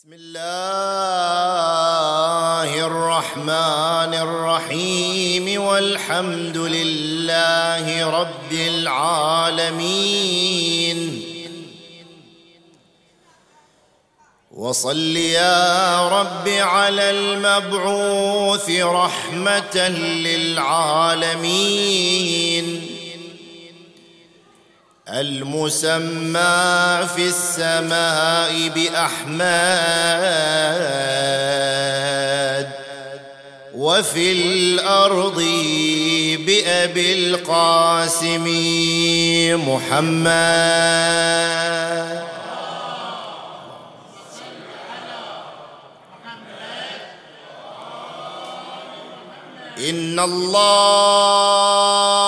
بسم الله الرحمن الرحيم والحمد لله رب العالمين وصل يا رب على المبعوث رحمة للعالمين المسمى في السماء بأحمد وفي الأرض بأبي القاسم محمد. إن الله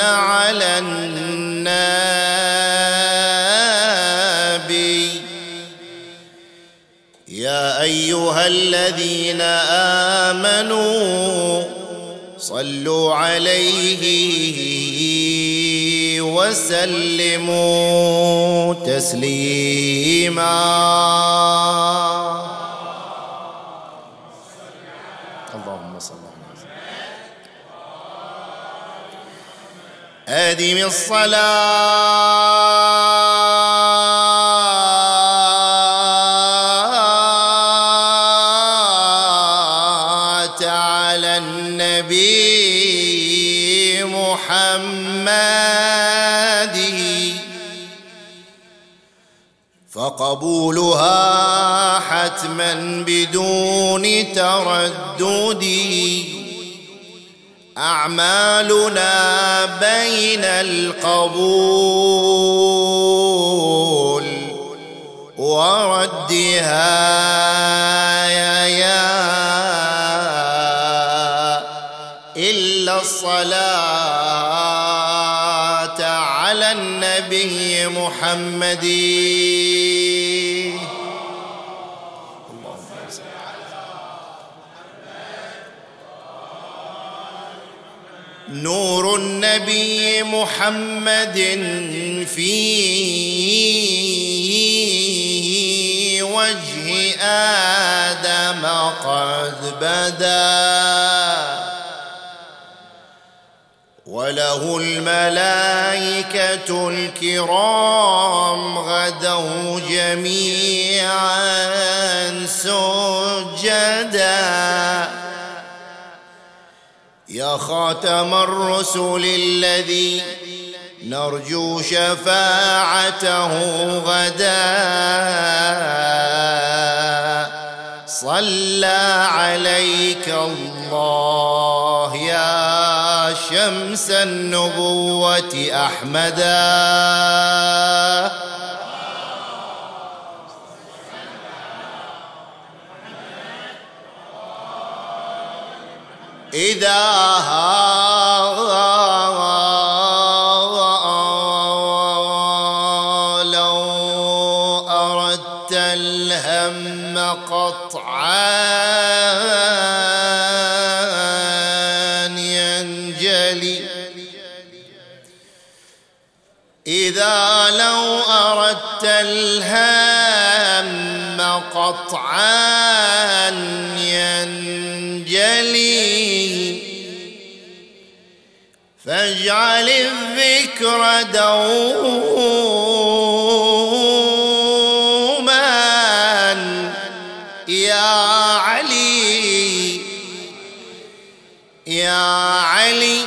على النبي. يا أيها الذين آمنوا صلوا عليه وسلموا تسليما. آدم الصلاة على النبي محمد. فقبولها حتما بدون تردد. أعمالنا بين القبول. وردها يا يا إلا الصلاة على النبي محمد. نور النبي محمد في وجه آدم قد بدا. وله الملائكة الكرام غدوا جميعا سجدا. يا خاتم الرسل الذي نرجو شفاعته غدا. صلى عليك الله يا شمس النبوة أحمدا. إذا لو أردت الهم قطعا ينجلي. إذا لو أردت الهم قطعا فاجعل الذكر دوما يا علي يا علي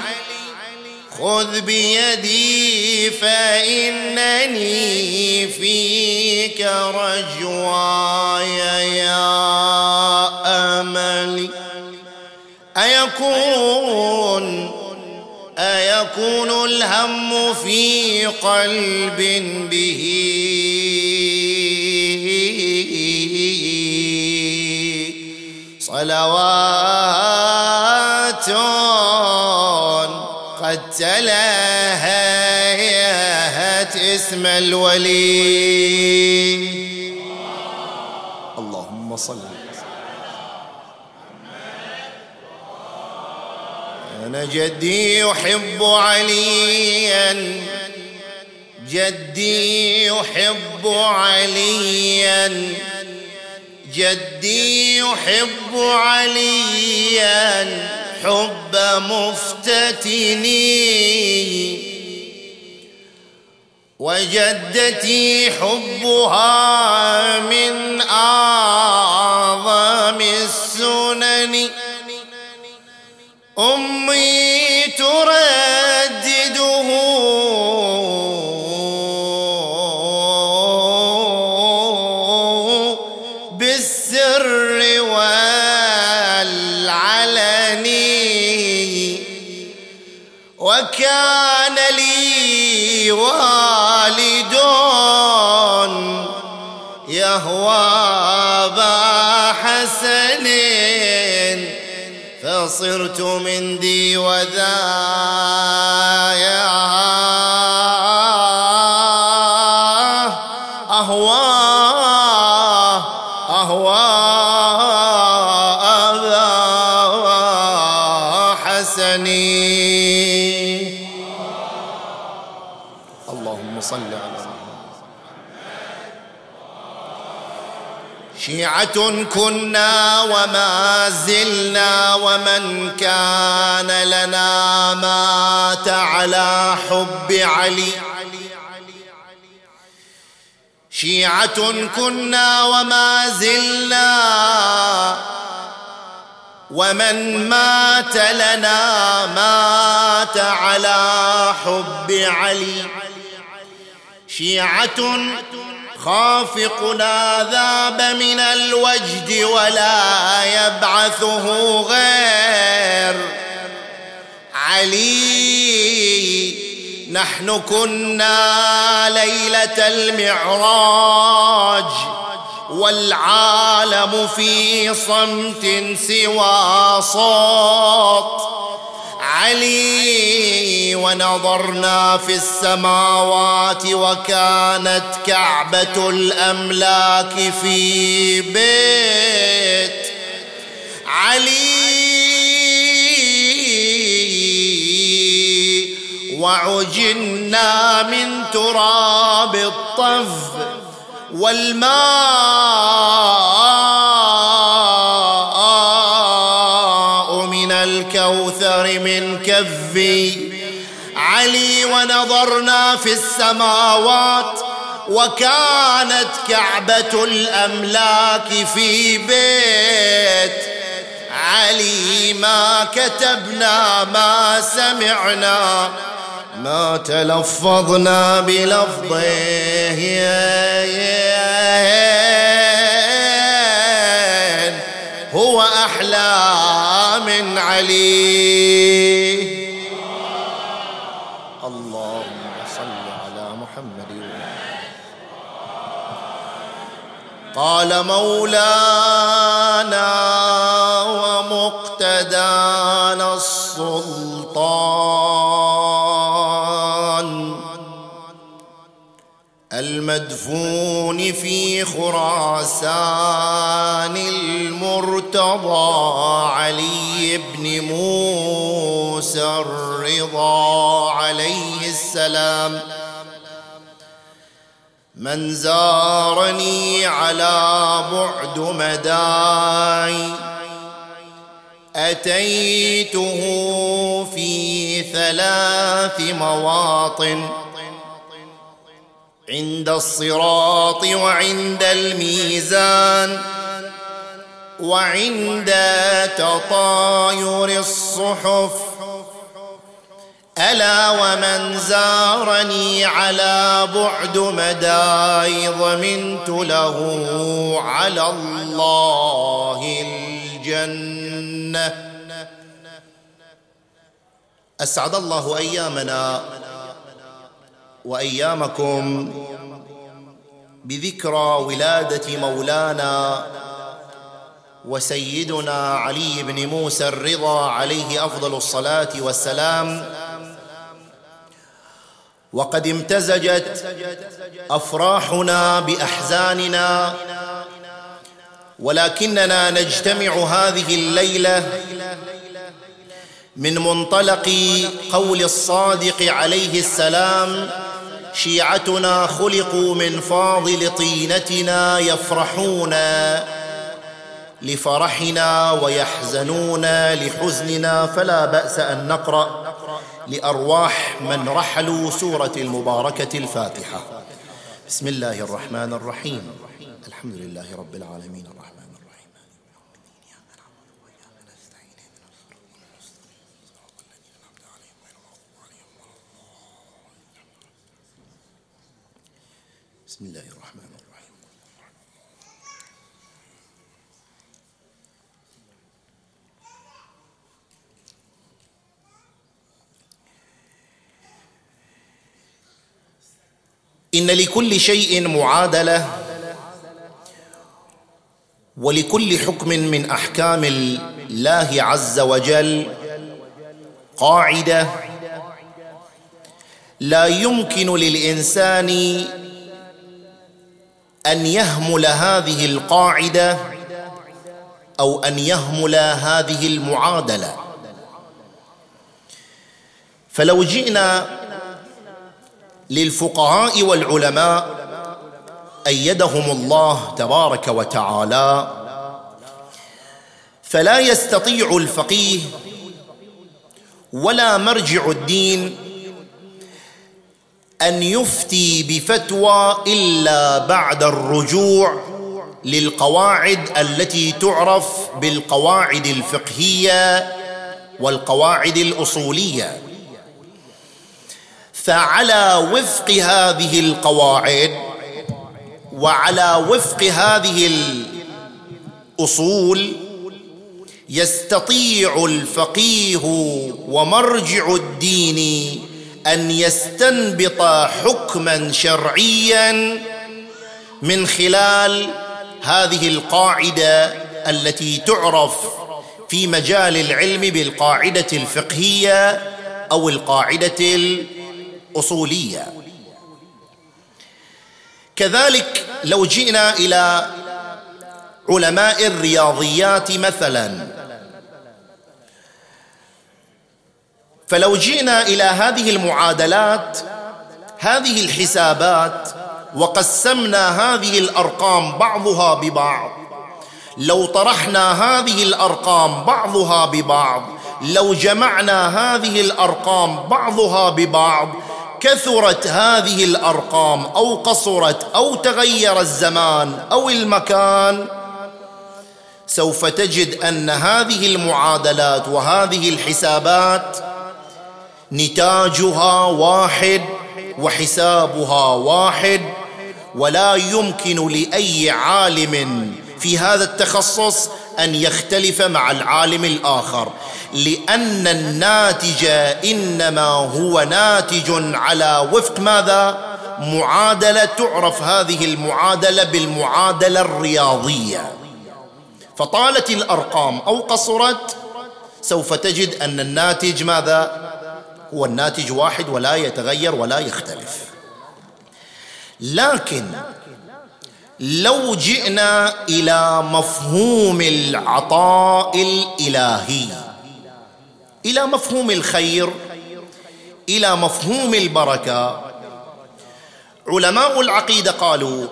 خذ بيدي فإنني فيك رجواي قلب به. صلوات قد تلهت اسم الولي اللهم صل. أنا جدي يحب عليا جدي يحب عليا. جدي يحب عليا. حب مفتتني. وجدتي حبها من أعظم السنن. أمي تردده وكان لي والد يهوى أبا حسن. فصرت من ذي وذا شيعة كنا وما زلنا ومن كان لنا مات على حب علي. شيعة كنا وما زلنا ومن مات لنا مات على حب علي. شيعة خافقنا ذاب من الوجد ولا يبعثه غير. علي نحن كنا ليلة المعراج والعالم في صمت سوى صوت. علي ونظرنا في السماوات وكانت كعبة الأملاك في بيت علي وعجنا من تراب الطف والماء الكوثر من كفي. علي ونظرنا في السماوات وكانت كعبة الأملاك في بيت. علي ما كتبنا ما سمعنا ما تلفظنا بلفظه. هو أحلى من علي. اللهم صل على محمد. قال مولانا ومقتدانا السلطان المدفون في خراسان المرتضى علي بن موسى الرضا عليه السلام من زارني على بعد مداي اتيته في ثلاث مواطن عند الصراط وعند الميزان وعند تطاير الصحف. ألا ومن زارني على بعد مداي ضمنت له على الله الجنة. أسعد الله أيامنا وأيامكم بذكرى ولادة مولانا وسيدنا علي بن موسى الرضا عليه أفضل الصلاة والسلام. وقد امتزجت أفراحنا بأحزاننا ولكننا نجتمع هذه الليلة من منطلق قول الصادق عليه السلام شيعتنا خلقوا من فاضل طينتنا يفرحون. لفرحنا ويحزنون لحزننا فلا بأس أن نقرأ لأرواح من رحلوا سورة المباركة الفاتحة. بسم الله الرحمن الرحيم. الحمد لله رب العالمين. الرحمن بسم الله الرحمن الرحيم إن لكل شيء معادلة ولكل حكم من أحكام الله عز وجل قاعدة. لا يمكن للإنسان أن يهمل هذه القاعدة أو أن يهمل هذه المعادلة. فلو جئنا للفقهاء والعلماء أيدهم الله تبارك وتعالى. فلا يستطيع الفقيه ولا مرجع الدين أن يفتي بفتوى إلا بعد الرجوع للقواعد التي تعرف بالقواعد الفقهية والقواعد الأصولية. فعلى وفق هذه القواعد وعلى وفق هذه الأصول يستطيع الفقيه ومرجع الدين أن يستنبط حكما شرعيا من خلال هذه القاعدة التي تعرف في مجال العلم بالقاعدة الفقهية أو القاعدة الاصوليه كذلك لو جئنا إلى علماء الرياضيات مثلا فلو جئنا إلى هذه المعادلات هذه الحسابات وقسمنا هذه الأرقام بعضها ببعض لو طرحنا هذه الأرقام بعضها ببعض لو جمعنا هذه الأرقام بعضها ببعض كثرت هذه الأرقام أو قصرت أو تغير الزمان أو المكان سوف تجد أن هذه المعادلات وهذه الحسابات نتاجها واحد وحسابها واحد ولا يمكن لأي عالم في هذا التخصص أن يختلف مع العالم الآخر لأن الناتج إنما هو ناتج على وفق ماذا؟ معادلة تعرف هذه المعادلة بالمعادلة الرياضية. فطالت الأرقام أو قصرت سوف تجد أن الناتج ماذا؟ هو الناتج واحد ولا يتغير ولا يختلف. لكن لو جئنا إلى مفهوم العطاء الإلهي. إلى مفهوم الخير إلى مفهوم البركة. علماء العقيدة قالوا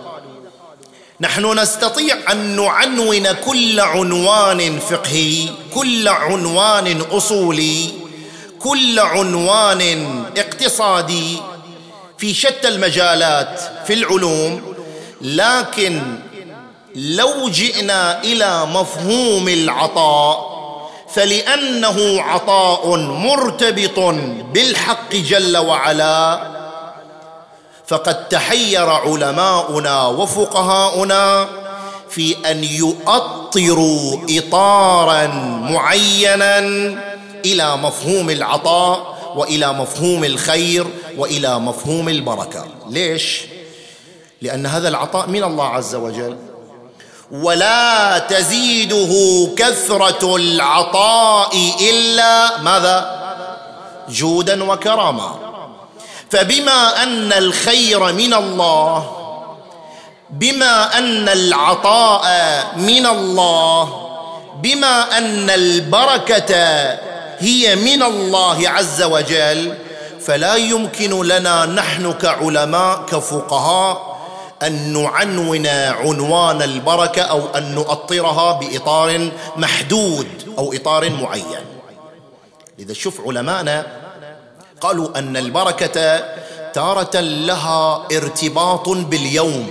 نحن نستطيع أن نعنون كل عنوان فقهي كل عنوان أصولي كل عنوان اقتصادي في شتى المجالات في العلوم لكن لو جئنا إلى مفهوم العطاء فلأنه عطاء مرتبط بالحق جل وعلا فقد تحير علماؤنا وفقهاؤنا في أن يؤطروا اطارا معينا إلى مفهوم العطاء وإلى مفهوم الخير وإلى مفهوم البركة. ليش؟ لأن هذا العطاء من الله عز وجل. ولا تزيده كثرة العطاء إلا ماذا؟ جودا وكرما فبما أن الخير من الله بما أن العطاء من الله بما أن البركة هي من الله عز وجل فلا يمكن لنا نحن كعلماء كفقهاء أن نعنون عنوان البركة أو أن نؤطرها بإطار محدود أو إطار معين. اذا شوف علماءنا قالوا أن البركة تارة لها ارتباط باليوم.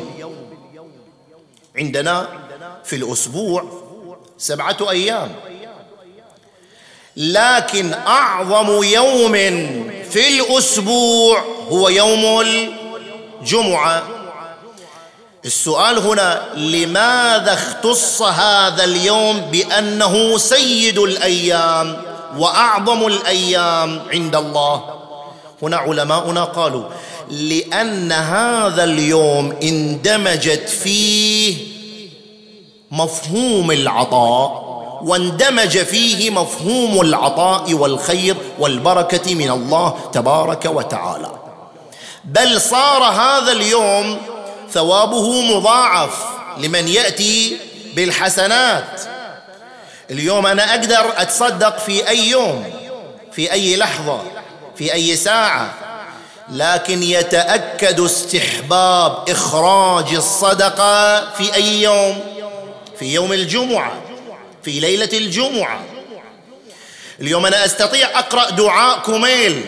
عندنا في الأسبوع سبعة أيام. لكن أعظم يوم في الأسبوع هو يوم الجمعة. السؤال هنا لماذا اختص هذا اليوم بأنه سيد الأيام وأعظم الأيام عند الله؟ هنا علماؤنا قالوا لأن هذا اليوم اندمجت فيه مفهوم العطاء واندمج فيه مفهوم العطاء والخير والبركة من الله تبارك وتعالى. بل صار هذا اليوم ثوابه مضاعف لمن يأتي بالحسنات. اليوم أنا أقدر أتصدق في أي يوم في أي لحظة في أي ساعة لكن يتأكد استحباب إخراج الصدقة في أي يوم في يوم الجمعة في ليلة الجمعة. اليوم أنا أستطيع أقرأ دعاء كميل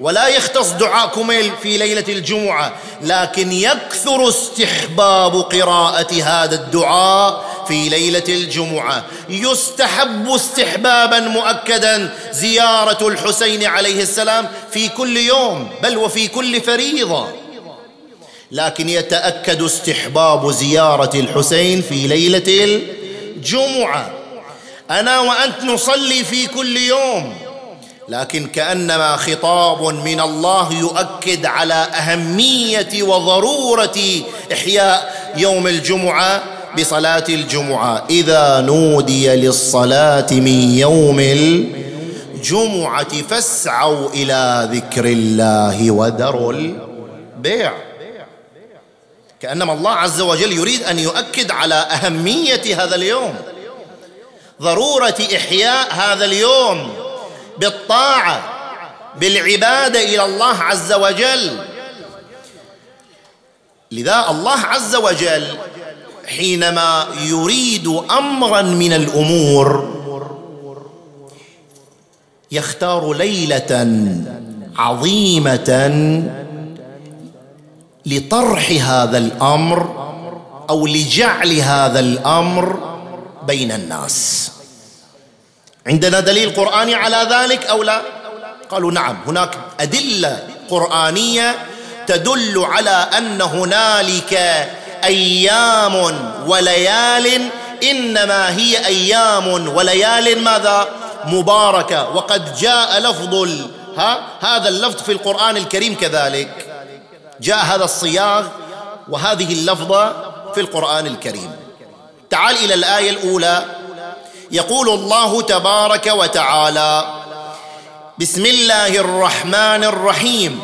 ولا يختص دعاء كميل في ليلة الجمعة لكن يكثر استحباب قراءة هذا الدعاء في ليلة الجمعة. يستحب استحبابا مؤكدا زيارة الحسين عليه السلام في كل يوم بل وفي كل فريضة. لكن يتأكد استحباب زيارة الحسين في ليلة الجمعة. أنا وأنت نصلي في كل يوم. لكن كأنما خطاب من الله يؤكد على أهمية وضرورة إحياء يوم الجمعة بصلاة الجمعة. إذا نودي للصلاة من يوم الجمعة فاسعوا إلى ذكر الله وذروا البيع. كأنما الله عز وجل يريد أن يؤكد على أهمية هذا اليوم ضرورة إحياء هذا اليوم. بالطاعة بالعبادة إلى الله عز وجل. لذا الله عز وجل حينما يريد أمرا من الأمور يختار ليلة عظيمة لطرح هذا الأمر أو لجعل هذا الأمر بين الناس. عندنا دليل قرآني على ذلك أو لا؟ قالوا نعم هناك أدلة قرآنية تدل على أن هنالك أيام وليال إنما هي أيام وليال ماذا؟ مباركة وقد جاء لفظ ها؟ هذا اللفظ في القرآن الكريم كذلك. جاء هذا الصياغ وهذه اللفظة في القرآن الكريم. تعال إلى الآية الأولى. يقول الله تبارك وتعالى بسم الله الرحمن الرحيم.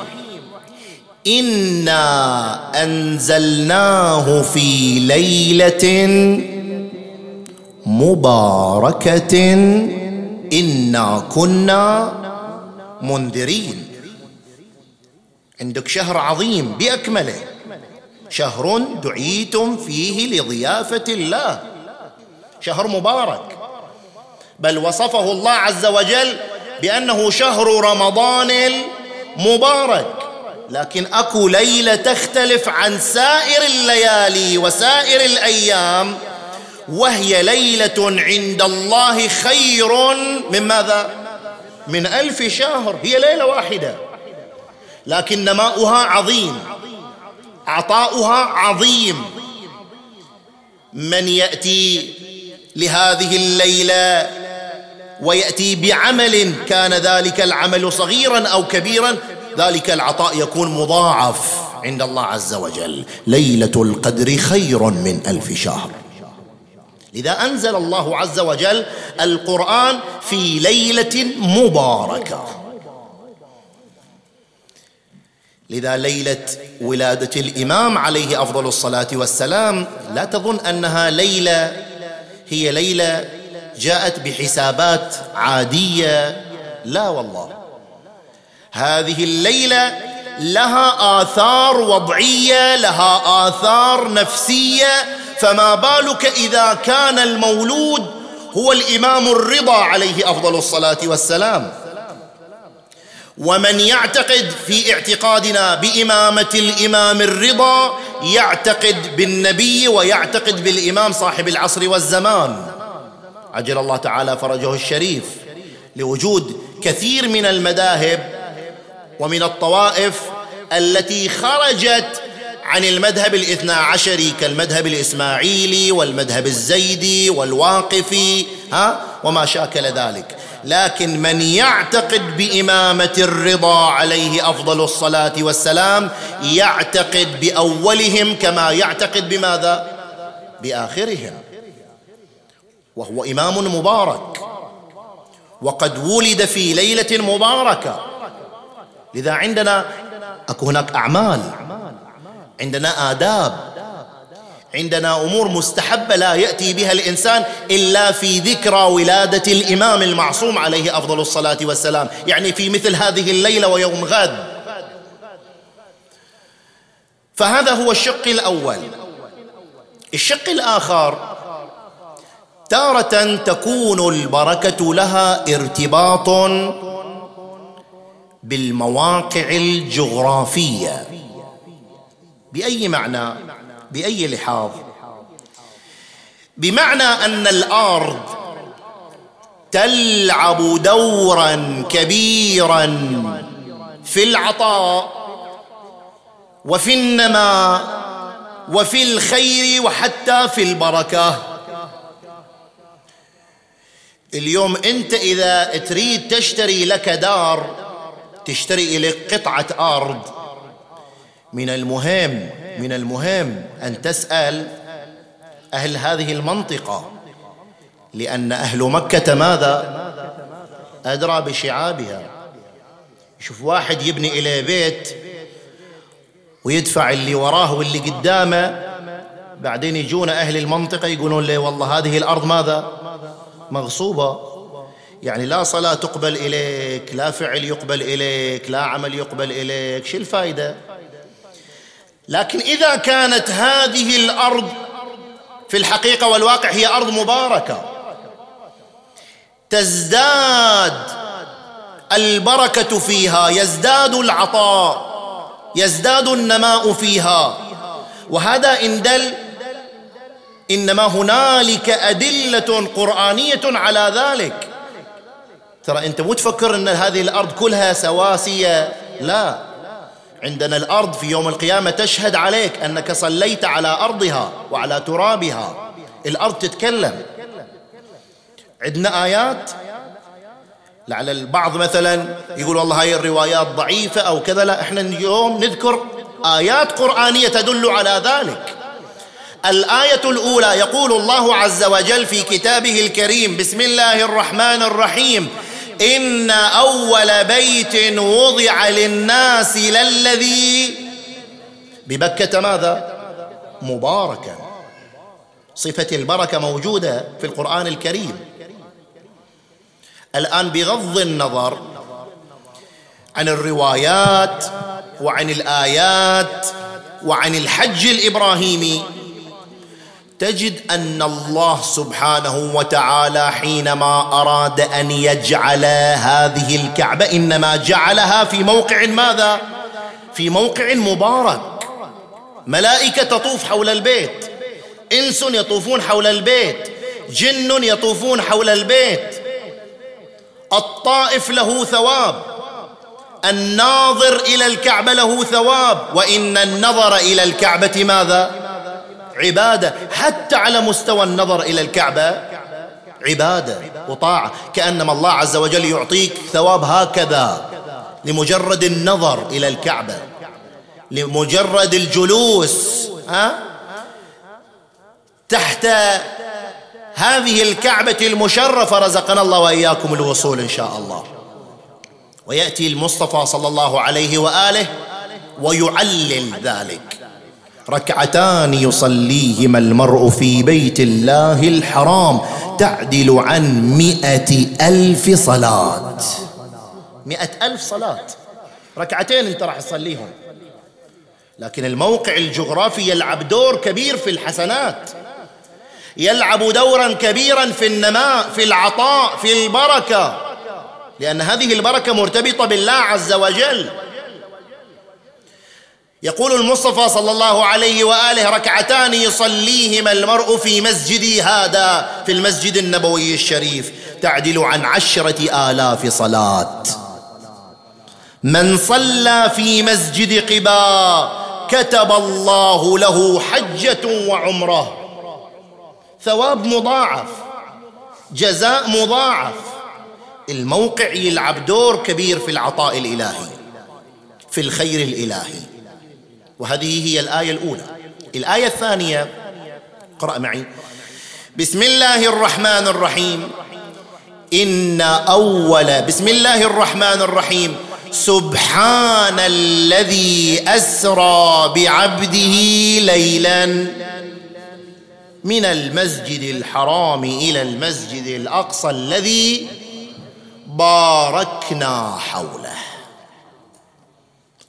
إنا أنزلناه في ليلة مباركة. إنا كنا منذرين. عندك شهر عظيم بأكمله. شهر دعيتم فيه لضيافة الله. شهر مبارك. بل وصفه الله عز وجل بأنه شهر رمضان المبارك. لكن أكو ليلة تختلف عن سائر الليالي وسائر الأيام وهي ليلة عند الله خير من ماذا؟ من ألف شهر هي ليلة واحدة. لكن نماؤها عظيم عطاؤها عظيم. من يأتي لهذه الليلة ويأتي بعمل كان ذلك العمل صغيرا أو كبيرا ذلك العطاء يكون مضاعف عند الله عز وجل. ليلة القدر خير من ألف شهر. لذا أنزل الله عز وجل القرآن في ليلة مباركة. لذا ليلة ولادة الإمام عليه أفضل الصلاة والسلام لا تظن أنها ليلة هي ليلة جاءت بحسابات عادية. لا والله. هذه الليلة لها آثار وضعية لها آثار نفسية. فما بالك إذا كان المولود هو الإمام الرضا عليه أفضل الصلاة والسلام. ومن يعتقد في اعتقادنا بإمامة الإمام الرضا يعتقد بالنبي ويعتقد بالإمام صاحب العصر والزمان. عجل الله تعالى فرجه الشريف لوجود كثير من المذاهب ومن الطوائف التي خرجت عن المذهب الاثنى عشري كالمذهب الإسماعيلي والمذهب الزيدي والواقفي ها؟ وما شاكل ذلك. لكن من يعتقد بإمامة الرضا عليه أفضل الصلاة والسلام يعتقد بأولهم كما يعتقد بماذا؟ بآخرهم. وهو إمام مبارك. وقد ولد في ليلة مباركة. لذا عندنا أكو هناك أعمال. عندنا آداب. عندنا أمور مستحبة لا يأتي بها الإنسان إلا في ذكرى ولادة الإمام المعصوم عليه أفضل الصلاة والسلام. يعني في مثل هذه الليلة ويوم غد. فهذا هو الشق الأول. الشق الآخر تارة تكون البركة لها ارتباط بالمواقع الجغرافية. بأي معنى؟ بأي لحاظ؟ بمعنى أن الأرض تلعب دورا كبيرا في العطاء وفي النماء وفي الخير وحتى في البركة. اليوم انت اذا تريد تشتري لك دار تشتري لك قطعة أرض. من المهم من المهم أن تسأل أهل هذه المنطقة. لأن أهل مكة ماذا؟ أدرى بشعابها. يشوف واحد يبني اليه بيت ويدفع اللي وراه واللي قدامه بعدين يجون أهل المنطقة يقولون له والله هذه الأرض ماذا؟ مغصوبة. يعني لا صلاة تقبل إليك لا فعل يقبل إليك لا عمل يقبل إليك شو الفائده لكن إذا كانت هذه الأرض في الحقيقة والواقع هي أرض مباركة تزداد البركة فيها يزداد العطاء يزداد النماء فيها. وهذا إن دل إنما هنالك أدلة قرآنية على ذلك. ترى أنت مو تفكر إن هذه الأرض كلها سواسية؟ لا. عندنا الأرض في يوم القيامة تشهد عليك أنك صليت على أرضها وعلى ترابها. الأرض تتكلم. عندنا آيات. لعل البعض مثلا يقول والله هاي الروايات ضعيفة أو كذا. لا إحنا اليوم نذكر آيات قرآنية تدل على ذلك. الآية الأولى يقول الله عز وجل في كتابه الكريم بسم الله الرحمن الرحيم إن أول بيت وضع للناس للذي ببكة ماذا؟ مباركا صفة البركة موجودة في القرآن الكريم. الآن بغض النظر عن الروايات وعن الآيات وعن الحج الإبراهيمي تجد أن الله سبحانه وتعالى حينما أراد أن يجعل هذه الكعبة إنما جعلها في موقع ماذا؟ في موقع مبارك. ملائكة تطوف حول البيت إنس يطوفون حول البيت جن يطوفون حول البيت. الطائف له ثواب الناظر إلى الكعبة له ثواب وإن النظر إلى الكعبة ماذا؟ عبادة حتى على مستوى النظر إلى الكعبة. عبادة وطاعة كأنما الله عز وجل يعطيك ثواب هكذا لمجرد النظر إلى الكعبة لمجرد الجلوس تحت هذه الكعبة المشرفة رزقنا الله وإياكم الوصول إن شاء الله. ويأتي المصطفى صلى الله عليه وآله ويعلل ذلك. ركعتان يصليهما المرء في بيت الله الحرام تعدل عن مئة ألف صلاة. مئة ألف صلاة. ركعتين أنت راح تصليهم. لكن الموقع الجغرافي يلعب دور كبير في الحسنات. يلعب دورا كبيرا في النماء في العطاء في البركة. لأن هذه البركة مرتبطة بالله عز وجل. يقول المصطفى صلى الله عليه وآله ركعتان يصليهما المرء في مسجدي هذا في المسجد النبوي الشريف تعدل عن عشرة آلاف صلاة. من صلى في مسجد قباء كتب الله له حجة وعمرة. ثواب مضاعف جزاء مضاعف. الموقع يلعب دور كبير في العطاء الإلهي في الخير الإلهي. وهذه هي الآية الأولى. الآية الثانية اقرأ معي. بسم الله الرحمن الرحيم. إن أول بسم الله الرحمن الرحيم. سبحان الذي أسرى بعبده ليلا من المسجد الحرام إلى المسجد الأقصى الذي باركنا حوله.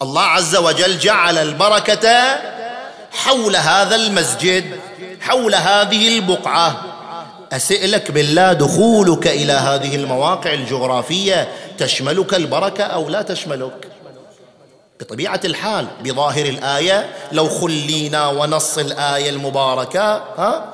الله عز وجل جعل البركة حول هذا المسجد حول هذه البقعة. اسالك بالله دخولك إلى هذه المواقع الجغرافية تشملك البركة أو لا تشملك؟ بطبيعة الحال بظاهر الآية لو خلينا ونص الآية المباركة ها؟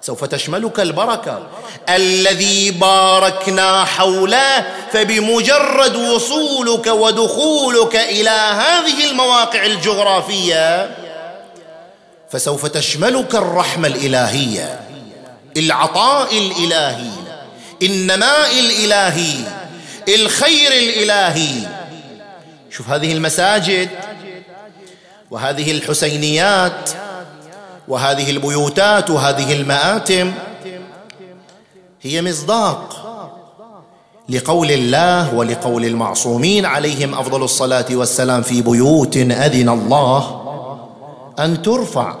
سوف تشملك البركة. الذي باركنا حوله فبمجرد وصولك ودخولك إلى هذه المواقع الجغرافية فسوف تشملك الرحمة الإلهية العطاء الإلهي النماء الإلهي الخير الإلهي. شوف هذه المساجد وهذه الحسينيات وهذه البيوتات وهذه المآتم هي مصداق لقول الله ولقول المعصومين عليهم أفضل الصلاة والسلام في بيوت أذن الله أن ترفع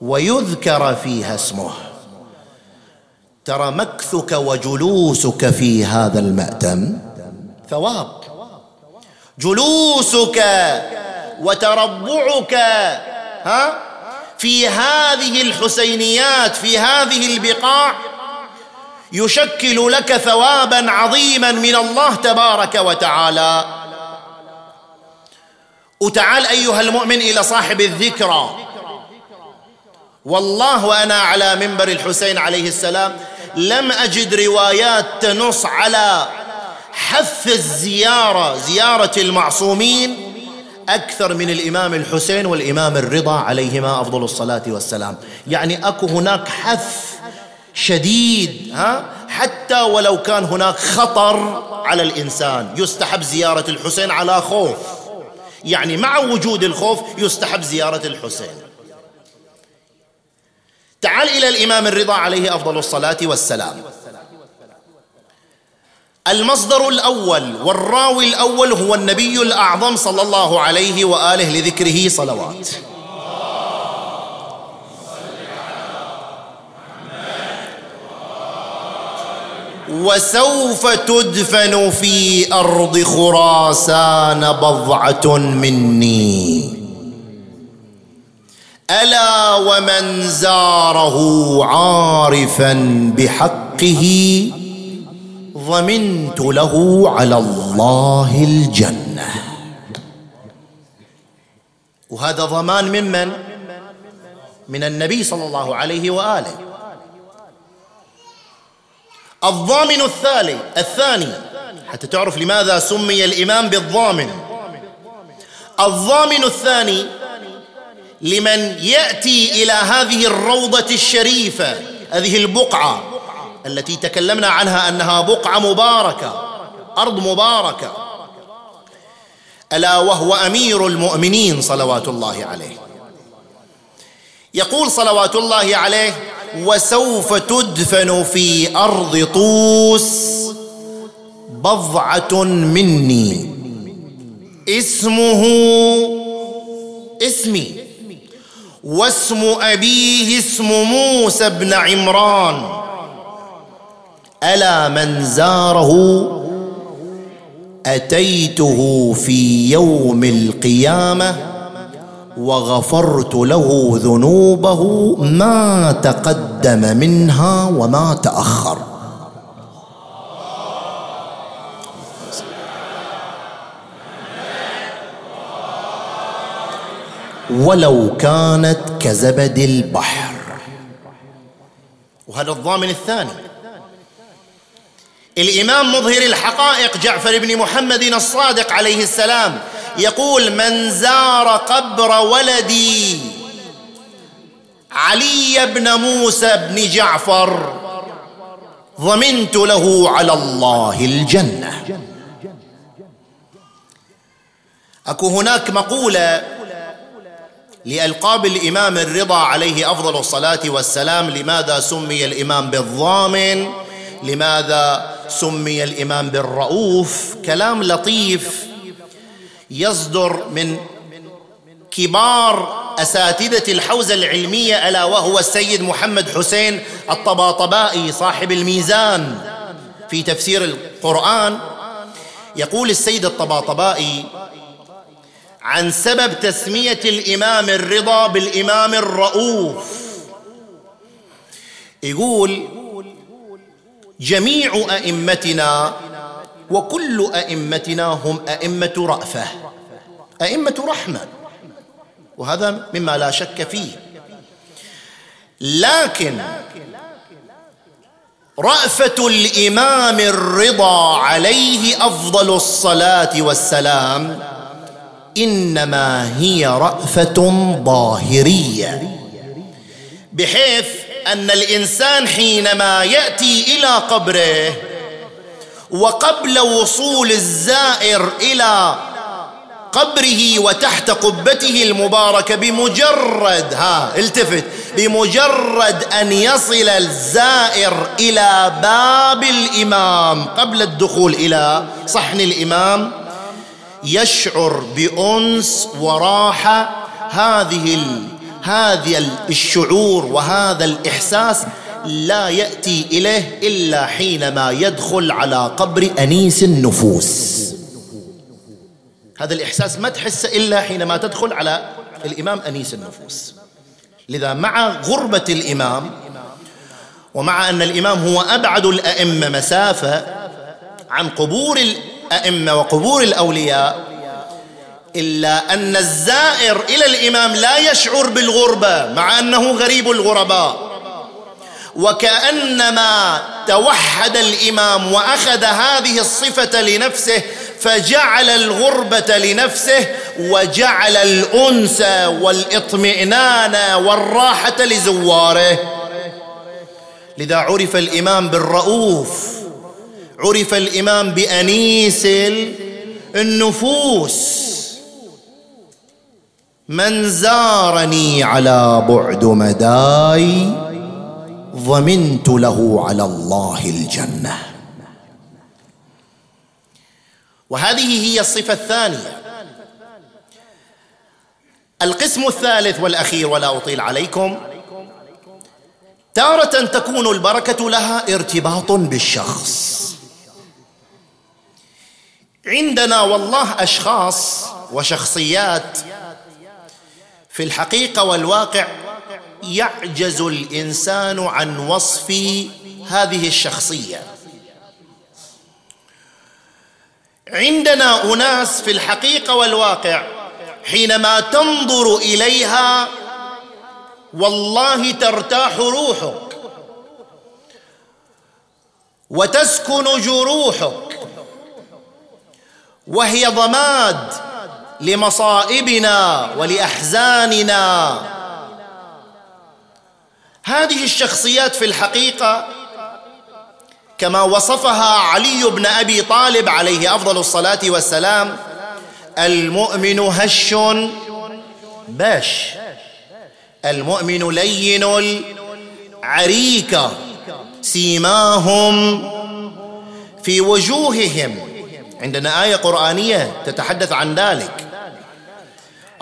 ويذكر فيها اسمه. ترى مكثك وجلوسك في هذا المأتم ثواب. جلوسك وتربعك ها؟ في هذه الحسينيات في هذه البقاع يشكل لك ثوابا عظيما من الله تبارك وتعالى. وتعال أيها المؤمن إلى صاحب الذكرى. والله وأنا على منبر الحسين عليه السلام لم أجد روايات تنص على حث الزيارة زيارة المعصومين أكثر من الإمام الحسين والإمام الرضا عليهما أفضل الصلاة والسلام. يعني أكو هناك حث شديد ها؟ حتى ولو كان هناك خطر على الإنسان يستحب زيارة الحسين على خوف. يعني مع وجود الخوف يستحب زيارة الحسين. تعال إلى الإمام الرضا عليه أفضل الصلاة والسلام. المصدر الأول والراوي الأول هو النبي الأعظم صلى الله عليه وآله لذكره صلوات. وسوف تدفن في أرض خراسان بضعة مني. ألا ومن زاره عارفا بحقه؟ ضمنت له على الله الجنة. وهذا ضمان ممن من النبي صلى الله عليه وآله. الضامن الثاني الثاني حتى تعرف لماذا سمي الإمام بالضامن. الضامن الثاني لمن يأتي إلى هذه الروضة الشريفة هذه البقعة. التي تكلمنا عنها أنها بقعة مباركة أرض مباركة. ألا وهو أمير المؤمنين صلوات الله عليه. يقول صلوات الله عليه وسوف تدفن في أرض طوس بضعة مني. اسمه اسمي. واسم أبيه اسم موسى بن عمران. ألا من زاره أتيته في يوم القيامة وغفرت له ذنوبه ما تقدم منها وما تأخر. ولو كانت كزبد البحر. وهذا الضامن الثاني؟ الإمام مظهر الحقائق جعفر بن محمد الصادق عليه السلام يقول من زار قبر ولدي علي بن موسى بن جعفر ضمنت له على الله الجنة أكو هناك مقولة لألقاب الإمام الرضا عليه أفضل الصلاة والسلام لماذا سمي الإمام بالضامن؟ لماذا سمي الإمام بالرؤوف؟ كلام لطيف يصدر من كبار أساتذة الحوزة العلمية ألا وهو السيد محمد حسين الطباطبائي صاحب الميزان في تفسير القرآن. يقول السيد الطباطبائي عن سبب تسمية الإمام الرضا بالإمام الرؤوف. يقول جميع أئمتنا وكل أئمتنا هم أئمة رأفة أئمة رحمة وهذا مما لا شك فيه. لكن رأفة الإمام الرضا عليه أفضل الصلاة والسلام إنما هي رأفة ظاهرية بحيث أن الإنسان حينما يأتي إلى قبره وقبل وصول الزائر إلى قبره وتحت قبته المباركة بمجرد ها التفت بمجرد أن يصل الزائر إلى باب الإمام قبل الدخول إلى صحن الإمام يشعر بأنس وراحة هذه هذا الشعور وهذا الإحساس لا يأتي إليه إلا حينما يدخل على قبر أنيس النفوس. هذا الإحساس ما تحسه إلا حينما تدخل على الإمام أنيس النفوس. لذا مع غربة الإمام ومع أن الإمام هو أبعد الأئمة مسافة عن قبور الأئمة وقبور الأولياء إلا أن الزائر إلى الإمام لا يشعر بالغربة مع أنه غريب الغرباء. وكأنما توحد الإمام وأخذ هذه الصفة لنفسه فجعل الغربة لنفسه وجعل الانس والإطمئنان والراحة لزواره. لذا عرف الإمام بالرؤوف عرف الإمام بأنيس النفوس. من زارني على بعد مداي ضمنت له على الله الجنة. وهذه هي الصفة الثانية. القسم الثالث والأخير ولا أطيل عليكم. تارة تكون البركة لها ارتباط بالشخص. عندنا والله أشخاص وشخصيات في الحقيقة والواقع يعجز الإنسان عن وصف هذه الشخصية. عندنا أناس في الحقيقة والواقع حينما تنظر إليها والله ترتاح روحك وتسكن جروحك وهي ضماد لمصائبنا ولأحزاننا. هذه الشخصيات في الحقيقة كما وصفها علي بن أبي طالب عليه أفضل الصلاة والسلام المؤمن هش باش المؤمن لين العريكه سيماهم في وجوههم. عندنا آية قرآنية تتحدث عن ذلك.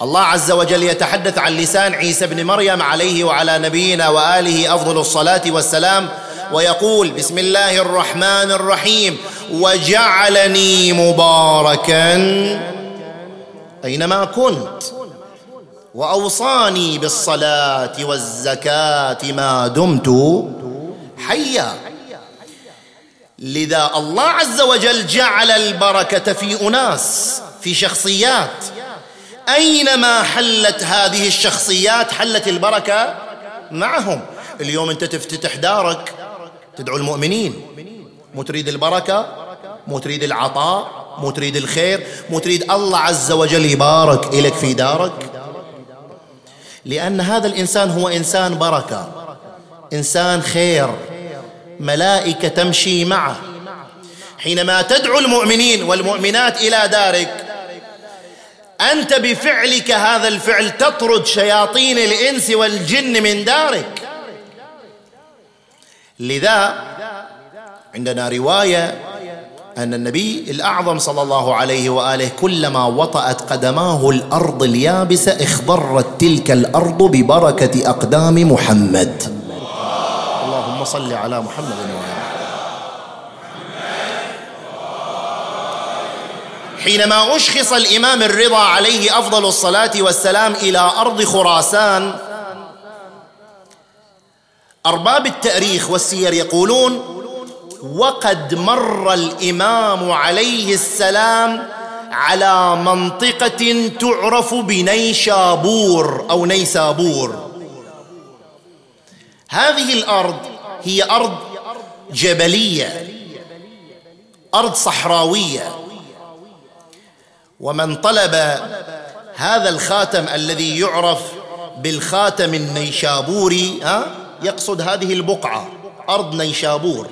الله عز وجل يتحدث عن لسان عيسى بن مريم عليه وعلى نبينا وآله أفضل الصلاة والسلام ويقول بسم الله الرحمن الرحيم وجعلني مباركا أينما كنت وأوصاني بالصلاة والزكاة ما دمت حيا. لذا الله عز وجل جعل البركة في أناس في شخصيات أينما حلت هذه الشخصيات حلت البركة؟ معهم. اليوم أنت تفتتح دارك تدعو المؤمنين. مو تريد البركة؟ مو تريد العطاء؟ مو تريد الخير؟ مو تريد الله عز وجل يبارك لك في دارك؟ لأن هذا الإنسان هو إنسان بركة إنسان خير ملائكة تمشي معه. حينما تدعو المؤمنين والمؤمنات إلى دارك أنت بفعلك هذا الفعل تطرد شياطين الإنس والجن من دارك. لذا عندنا رواية أن النبي الأعظم صلى الله عليه وآله كلما وطأت قدماه الأرض اليابسه اخضرت تلك الأرض ببركة أقدام محمد. اللهم صل على محمد وآله حينما أشخص الإمام الرضا عليه أفضل الصلاة والسلام إلى أرض خراسان أرباب التأريخ والسير يقولون وقد مر الإمام عليه السلام على منطقة تعرف بنيشابور أو نيسابور. هذه الأرض هي أرض جبلية أرض صحراوية. ومن طلب هذا الخاتم الذي يعرف بالخاتم النيشابوري ها يقصد هذه البقعة أرض نيشابور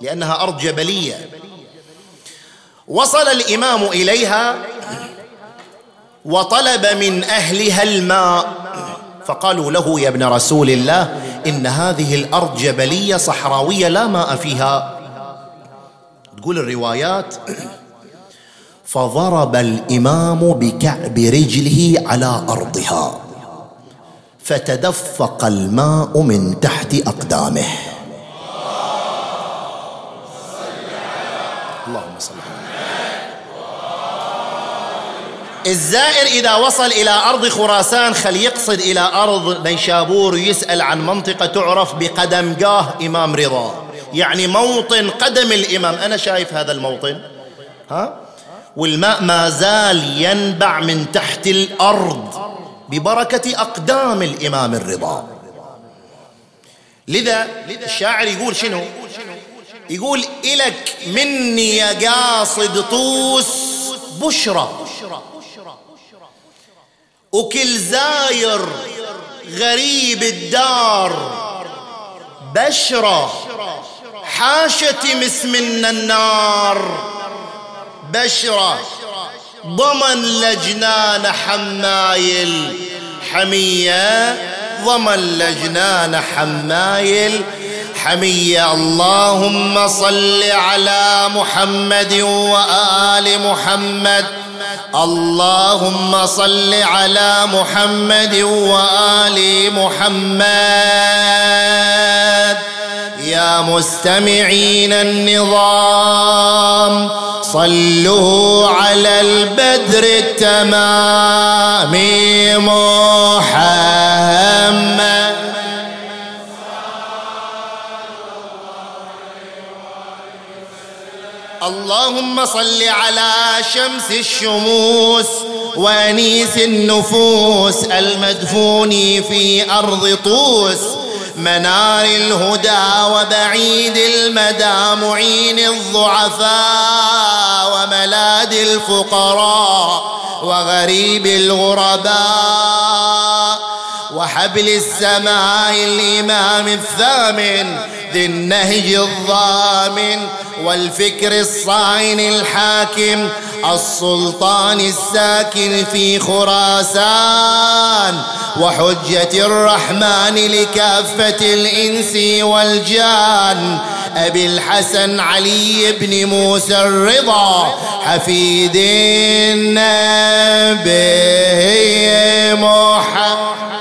لأنها أرض جبلية. وصل الإمام إليها وطلب من أهلها الماء. فقالوا له يا ابن رسول الله إن هذه الأرض جبلية صحراوية لا ماء فيها. تقول الروايات فضرب الإمام بكعب رجله على أرضها. فتدفق الماء من تحت أقدامه. اللهم صل الزائر إذا وصل إلى أرض خراسان خل يقصد إلى أرض نيشابور ويسأل عن منطقة تعرف بقدم قاه إمام رضا. يعني موطن قدم الإمام. أنا شايف هذا الموطن. ها؟ والماء ما زال ينبع من تحت الأرض ببركة أقدام الإمام الرضا. لذا الشاعر يقول شنو؟ يقول إلك مني يا قاصد طوس بشرى وكل زاير غريب الدار بشرى حاشة مسمنا النار. بشرى ضمن لجنان حمايل. حمية. ضمن لجنان حمايل. حمية. اللهم صل على محمد وآل محمد. اللهم صل على محمد وآل محمد. مستمعين النظام. صلوا على البدر التمام محمد. اللهم صل على شمس الشموس وانيس النفوس المدفون في أرض طوس. منار الهدى وبعيد المدى معين الضعفاء وملاذ الفقراء وغريب الغرباء وحبل السماء الإمام الثامن ذي النهج الضامن والفكر الصاعن الحاكم السلطان الساكن في خراسان وحجة الرحمن لكافة الإنس والجان. أبي الحسن علي بن موسى الرضا حفيد النبي محمد.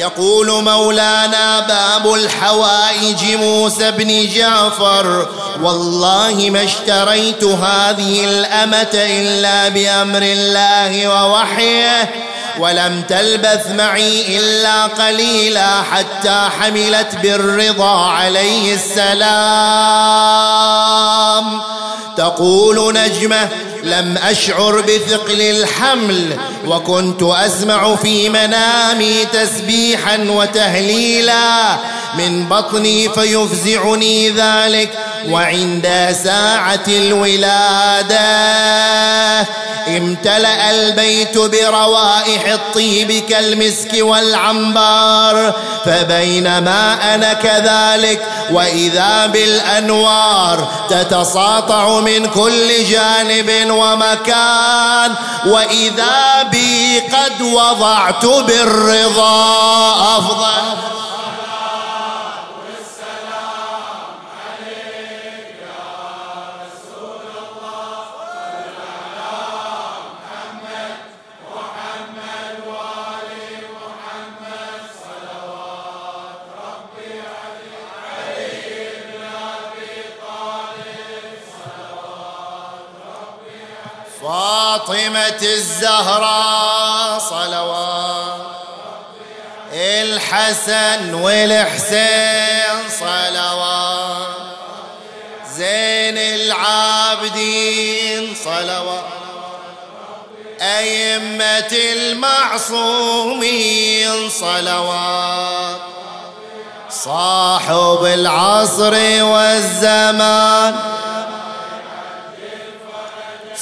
يقول مولانا باب الحوائج موسى بن جعفر. والله ما اشتريت هذه الأمة إلا بأمر الله ووحيه ولم تلبث معي إلا قليلا حتى حملت بالرضا عليه السلام. تقول نجمة لم أشعر بثقل الحمل وكنت أسمع في منامي تسبيحا وتهليلا. من بطني فيفزعني ذلك وعند ساعة الولادة امتلأ البيت بروائح الطيب كالمسك والعنبر فبينما أنا كذلك وإذا بالأنوار تتساطع من كل جانب ومكان وإذا بي قد وضعت بالرضا أفضل. فاطمة الزهراء صلوات الحسن والحسين صلوات زين العابدين صلوات أئمة المعصومين صلوات صاحب العصر والزمان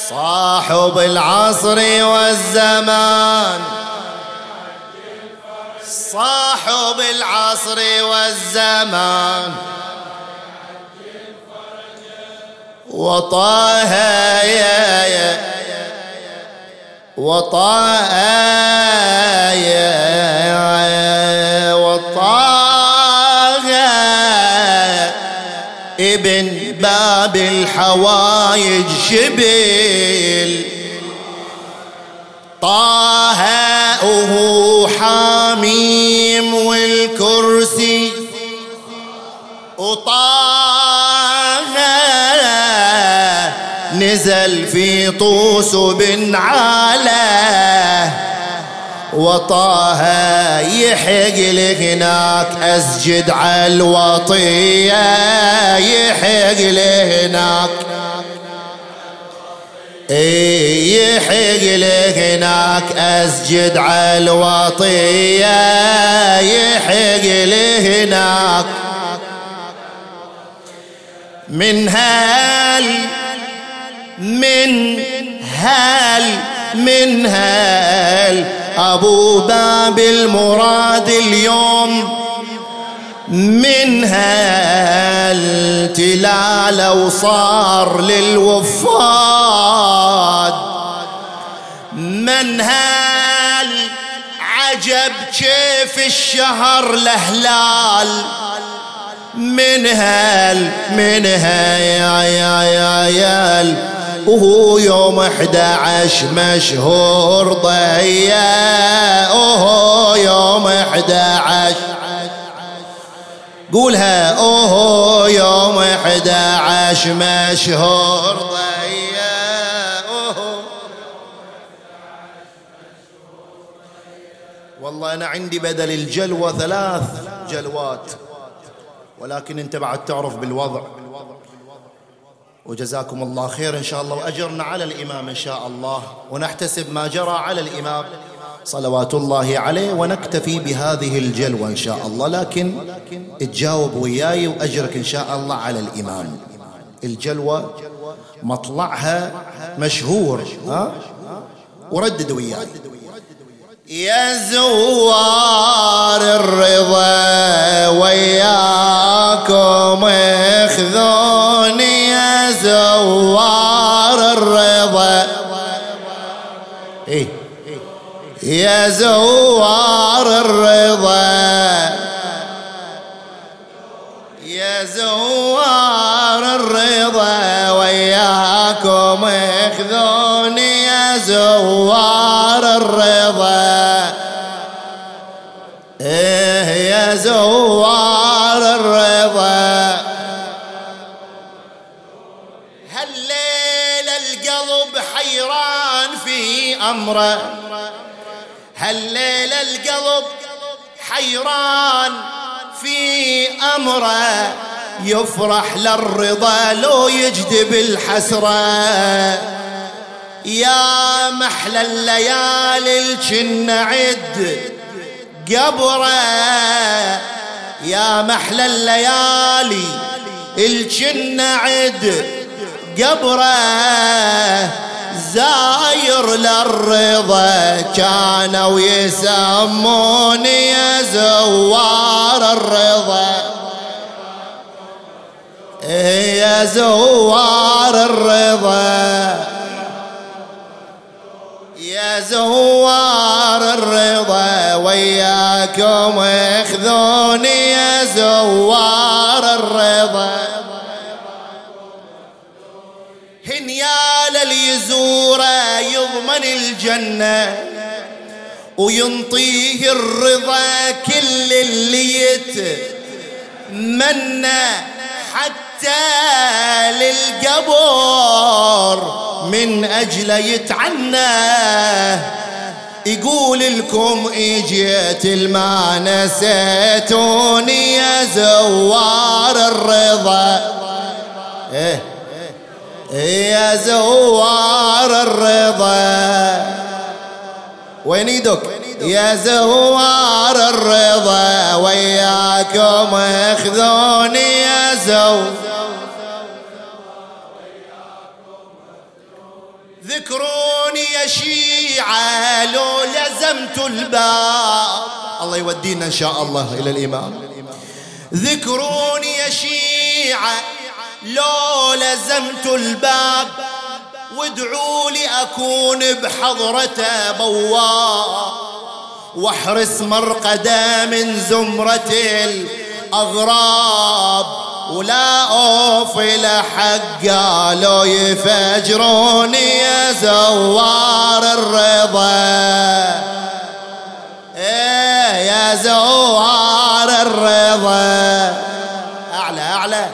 صاحب العصر والزمان. صاحب العصر والزمان. وطه يا يا وطه يا وطه ابن باب الحوايج شبل طه وهو حاميم والكرسي. وطه نزل في طوس بن عاله وطه يحق لهناك أسجد على الوطيه يحق لهناك يحق لهناك أسجد على الوطيه يحق لهناك من هال من هال من هال أبو باب المراد اليوم. منها التلال وصار للوفاد. منها عجب كيف الشهر لهلال منها منها يا يا يا يا وهو يوم 11 مشهور ضيا وهو يوم 11 قولها اوه يوم 11 مشهور ضيا اوه والله أنا عندي بدل الجلوة ثلاث جلوات ولكن أنت بعد تعرف بالوضع. وجزاكم الله خير إن شاء الله. وأجرنا على الإمام إن شاء الله. ونحتسب ما جرى على الإمام. صلوات الله عليه ونكتفي بهذه الجلوة إن شاء الله. لكن تجاوب وياي وأجرك إن شاء الله على الإمام. الجلوة مطلعها مشهور ها؟ وردد وياي. يا زوار الرضا وياكم اخذوني يا زوار الرضا. إيه. يا زوار الرضا. يا زوار الرضا وياكم اخذوني يا زوار الرضا. في أمره هالليلة القلب حيران في أمره يفرح للرضا لو يجدب الحسرة يا محلى الليالي الجن عد قبره يا محلى الليالي الجن عد قبره زاير للرضا كانوا يسموني يا زوار الرضا. يا زوار الرضا. يا زوار الرضا. وياكم اخذوني يا زوار الرضا. هنيال اليزورة يضمن الجنة وينطيه الرضا كل اللي يتمنى حتى للقبر من أجله يتعنى. يقول لكم إجيت الما نسيتوني يا زوار الرضا. إيه. يا زوار الرضا. وين يدك يا زوار الرضا. وياكم اخذوني يا زوار. ذكروني يا شيعة لو لزمت الباب. الله يودينا إن شاء الله إلى الإمام. ذكروني يا شيعة لو لزمت الباب وادعوا لي أكون بحضرته بواب واحرس مرقده من زمرة الأغراب ولا أوفي لحق قالوا يفجروني يا زوار الرضا. إيه يا زوار الرضا. أعلى أعلى.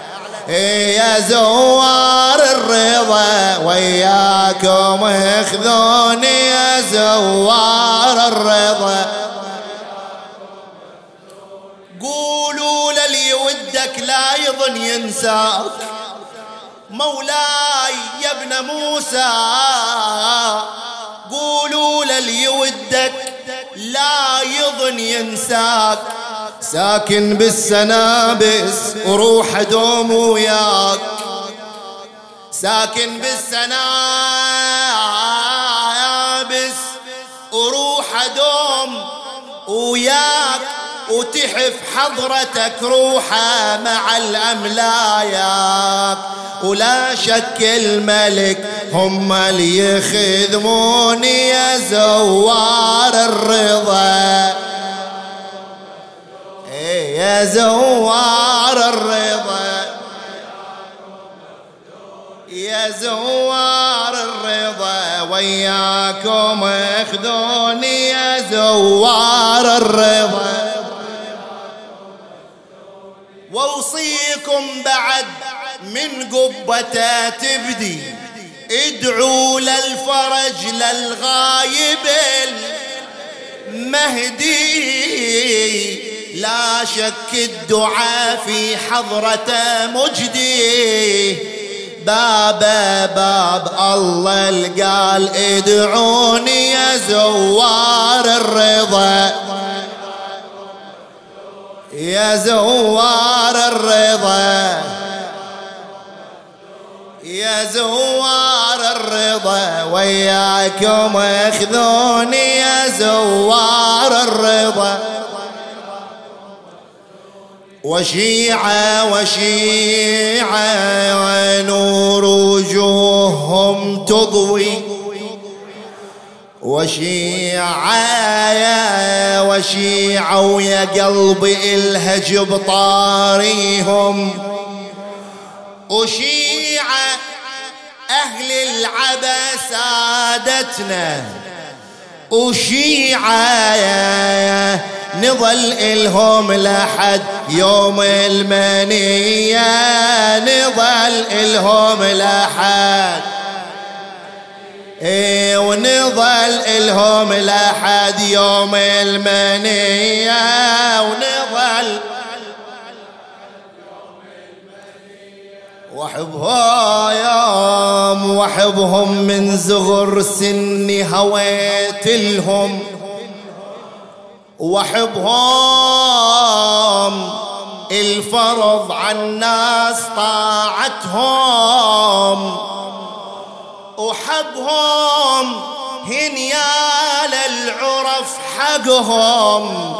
يا زوار الرضا وياكم اخذوني يا زوار الرضا. قولوا للي ودك لا يظن ينساك. مولاي يا ابن موسى. قولوا للي ودك لا يظن ينساك. ساكن بالسنابس وروح دوم وياك. ساكن بالسنابس وروح دوم وياك. وتحف حضرتك روحه مع الأملاياك. ولا شك الملك هم اللي يخدموني يا زوار الرضا. إيه يا زوار الرضا. يا زوار الرضا وياكم اخذوني يا زوار الرضا. من قبته تبدي ادعوا للفرج للغايب المهدي. لا شك الدعاء في حضرته مجدي. باب باب الله قال ادعوني يا زوار الرضا. يا زوار الرضا. يا زوار الرضا وياكم اخذوني يا زوار الرضا. وشيعة وشيعة ونور وجوههم تضوي. وشيعة يا وشيعة ويا قلبي الهج بطاريهم وشيعة أهل العبا سادتنا وشيعة نظل إلهم لحد يوم المنية نظل إلهم لحد. إيه ونظل إلهم لحد يوم المنية ونظل وحبها يوم وحبهم من زغر سني هويت لهم وحبهم الفرض عن الناس طاعتهم. وحبهم هنيال العرف حقهم.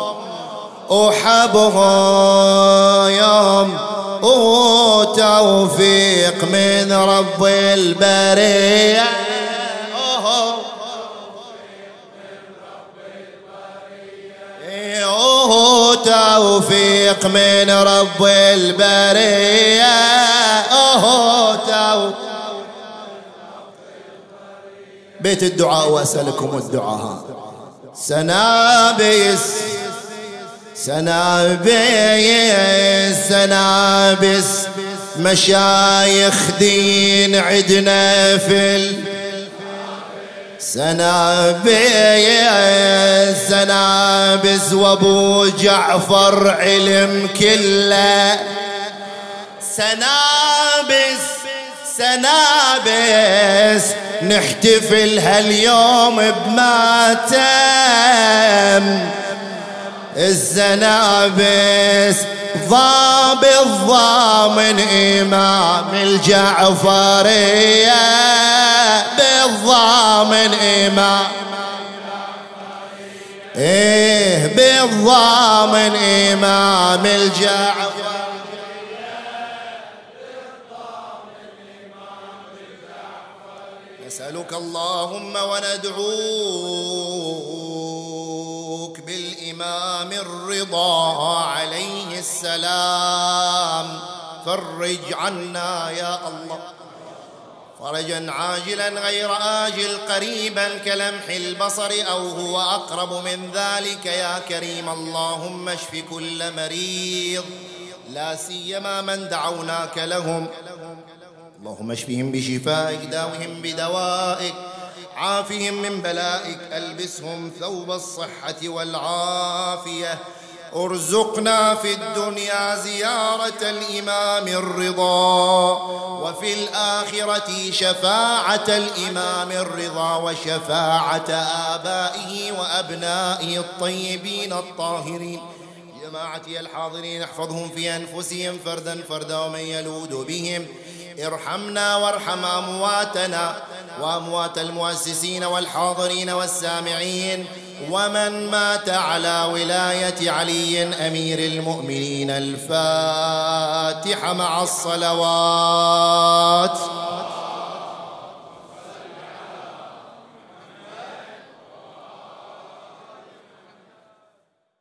وحبهم يوم وتوفيق من رب البرية. توفيق من رب البرية. أوه توفيق بيت الدعاء وأسألكم الدعاء. سنابس سنابس سنابس مشايخ دين عدنا في سنابس سنابس وابو جعفر علم كله. سنابس سنابس نحتفل هاليوم بماتم. الزنابس ضاب الضامن إمام الجعفرية بالضامن إمام إيه بالضامن إمام الجعفر نسألك اللهم وندعوك بالإمام الرضا عليه السلام. فرج عنا يا الله. فرجا عاجلا غير آجل قريبا كلمح البصر أو هو أقرب من ذلك. يا كريم اللهم اشف كل مريض. لا سيما من دعوناك لهم. اللهم اشفهم بشفائك داوهم بدوائك. عافهم من بلائك ألبسهم ثوب الصحة والعافية. أرزقنا في الدنيا زيارة الإمام الرضا وفي الآخرة شفاعة الإمام الرضا وشفاعة آبائه وأبنائه الطيبين الطاهرين. جماعتي الحاضرين احفظهم في أنفسهم فردا فردا ومن يلود بهم ارحمنا وارحم أمواتنا وأموات المؤسسين والحاضرين والسامعين ومن مات على ولاية علي أمير المؤمنين. الفاتحة مع الصلوات.